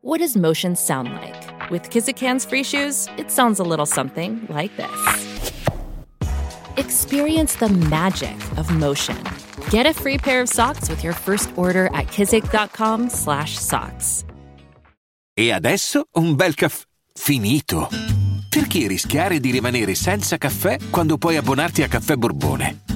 What does motion sound like? With Kizikans free shoes, it sounds a little something like this. Experience the magic of motion. Get a free pair of socks with your first order at kizik.com slash socks. E adesso un bel caffè finito. Perché rischiare di rimanere senza caffè quando puoi abbonarti a Caffè Borbone?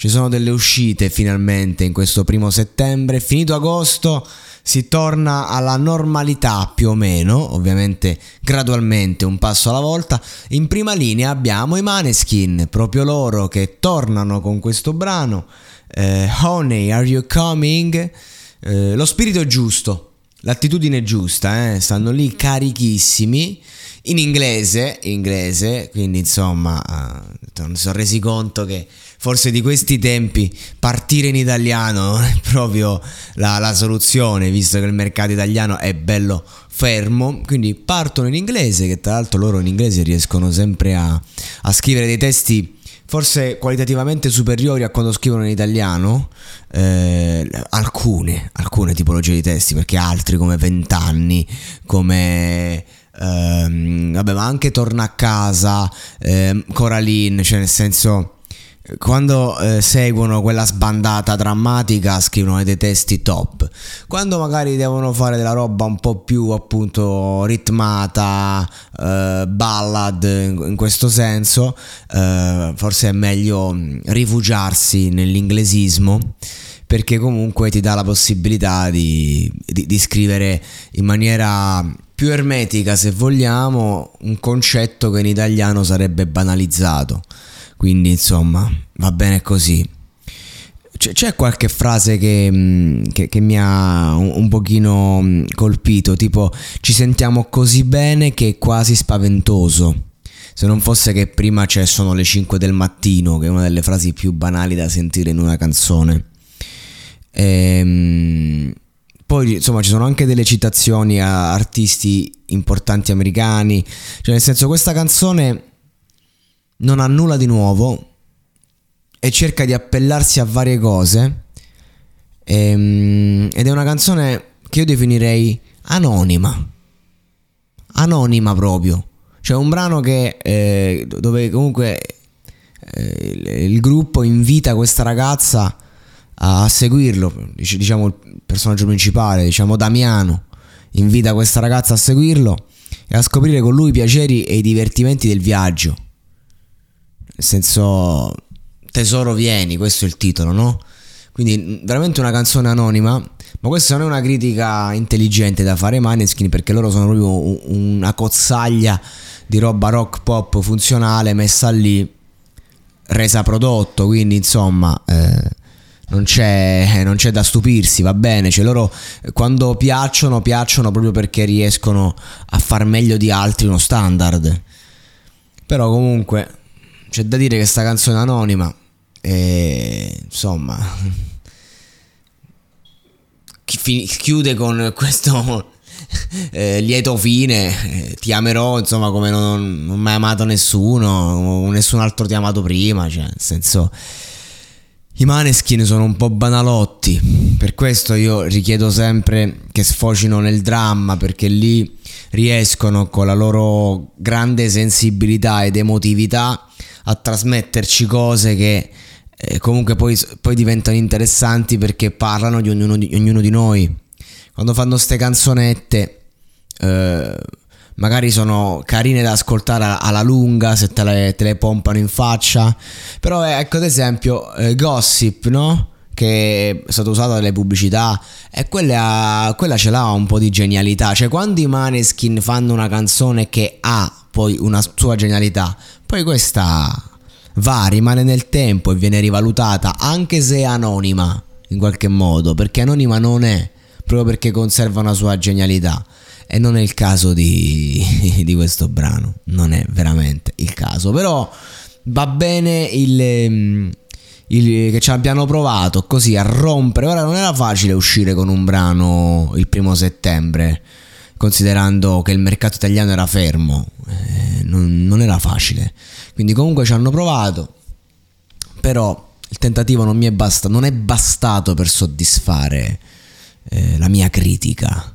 Ci sono delle uscite finalmente in questo primo settembre. Finito agosto si torna alla normalità più o meno, ovviamente gradualmente, un passo alla volta. In prima linea abbiamo i Maneskin, proprio loro che tornano con questo brano. Eh, Honey, are you coming? Eh, lo spirito è giusto, L'attitudine è giusta, eh? stanno lì carichissimi in inglese, inglese, quindi insomma, uh, mi sono resi conto che forse di questi tempi partire in italiano non è proprio la, la, soluzione, visto che il mercato italiano è bello fermo, quindi partono in inglese, che tra l'altro loro in inglese riescono sempre a, a scrivere dei testi forse qualitativamente superiori a quando scrivono in italiano, eh, alcune, alcune tipologie di testi, perché altri come Vent'anni, come... Ehm, vabbè, ma anche Torna a casa, eh, Coraline, cioè nel senso quando eh, seguono quella sbandata drammatica scrivono dei testi top. Quando magari devono fare della roba un po' più appunto ritmata eh, ballad in, in, questo senso eh, forse è meglio mm, rifugiarsi nell'inglesismo perché comunque ti dà la possibilità di, di, di scrivere in maniera più ermetica se vogliamo un concetto che in italiano sarebbe banalizzato quindi insomma, va bene così. C'è, qualche frase che, mm, che, che mi ha un, un, pochino mm, colpito, tipo ci sentiamo così bene che è quasi spaventoso. Se non fosse che prima c'è sono le 5 del mattino, che è una delle frasi più banali da sentire in una canzone. Ehm, poi insomma ci sono anche delle citazioni a artisti importanti americani, cioè nel senso questa canzone non ha nulla di nuovo e cerca di appellarsi a varie cose. Ehm, ed è una canzone che io definirei anonima. Anonima proprio. Cioè un brano che eh, dove comunque eh, il gruppo invita questa ragazza a seguirlo. Diciamo il personaggio principale diciamo Damiano invita questa ragazza a seguirlo e a scoprire con lui i piaceri e i divertimenti del viaggio nel senso, Tesoro vieni, questo è il titolo, no? Quindi veramente una canzone anonima, ma questa non è una critica intelligente da fare ai Maneskin perché loro sono proprio una cozzaglia di roba rock pop funzionale messa lì, resa prodotto, quindi insomma... Eh, non c'è, non c'è, da stupirsi, va bene. Cioè loro quando piacciono, piacciono proprio perché riescono a far meglio di altri uno standard. Però comunque c'è da dire che sta canzone anonima e insomma chiude con questo eh, lieto fine eh, ti amerò insomma come non, non mai amato nessuno nessun altro ti ha amato prima cioè nel senso i maneskin sono un po' banalotti. Per questo io richiedo sempre che sfocino nel dramma perché lì riescono con la loro grande sensibilità ed emotività a trasmetterci cose che eh, comunque poi, poi, diventano interessanti perché parlano di ognuno di, ognuno di noi. Quando fanno ste canzonette, eh, magari sono carine da ascoltare alla lunga se te le, te le pompano in faccia. Però eh, ecco ad esempio eh, Gossip, no? Che è stato usato dalle pubblicità e quella, quella ce l'ha un po' di genialità. Cioè quando i Maneskin fanno una canzone che ha poi una sua genialità, poi questa va, rimane nel tempo e viene rivalutata anche se è anonima in qualche modo, perché anonima non è, proprio perché conserva una sua genialità. E non è il caso di, di questo brano, non è veramente il caso. Però va bene il, ehm, il, che ci abbiano provato così a rompere. Ora non era facile uscire con un brano il primo settembre, considerando che il mercato italiano era fermo. Non, non era facile. Quindi comunque ci hanno provato. Però il tentativo non mi è bastato, non è bastato per soddisfare eh, la mia critica.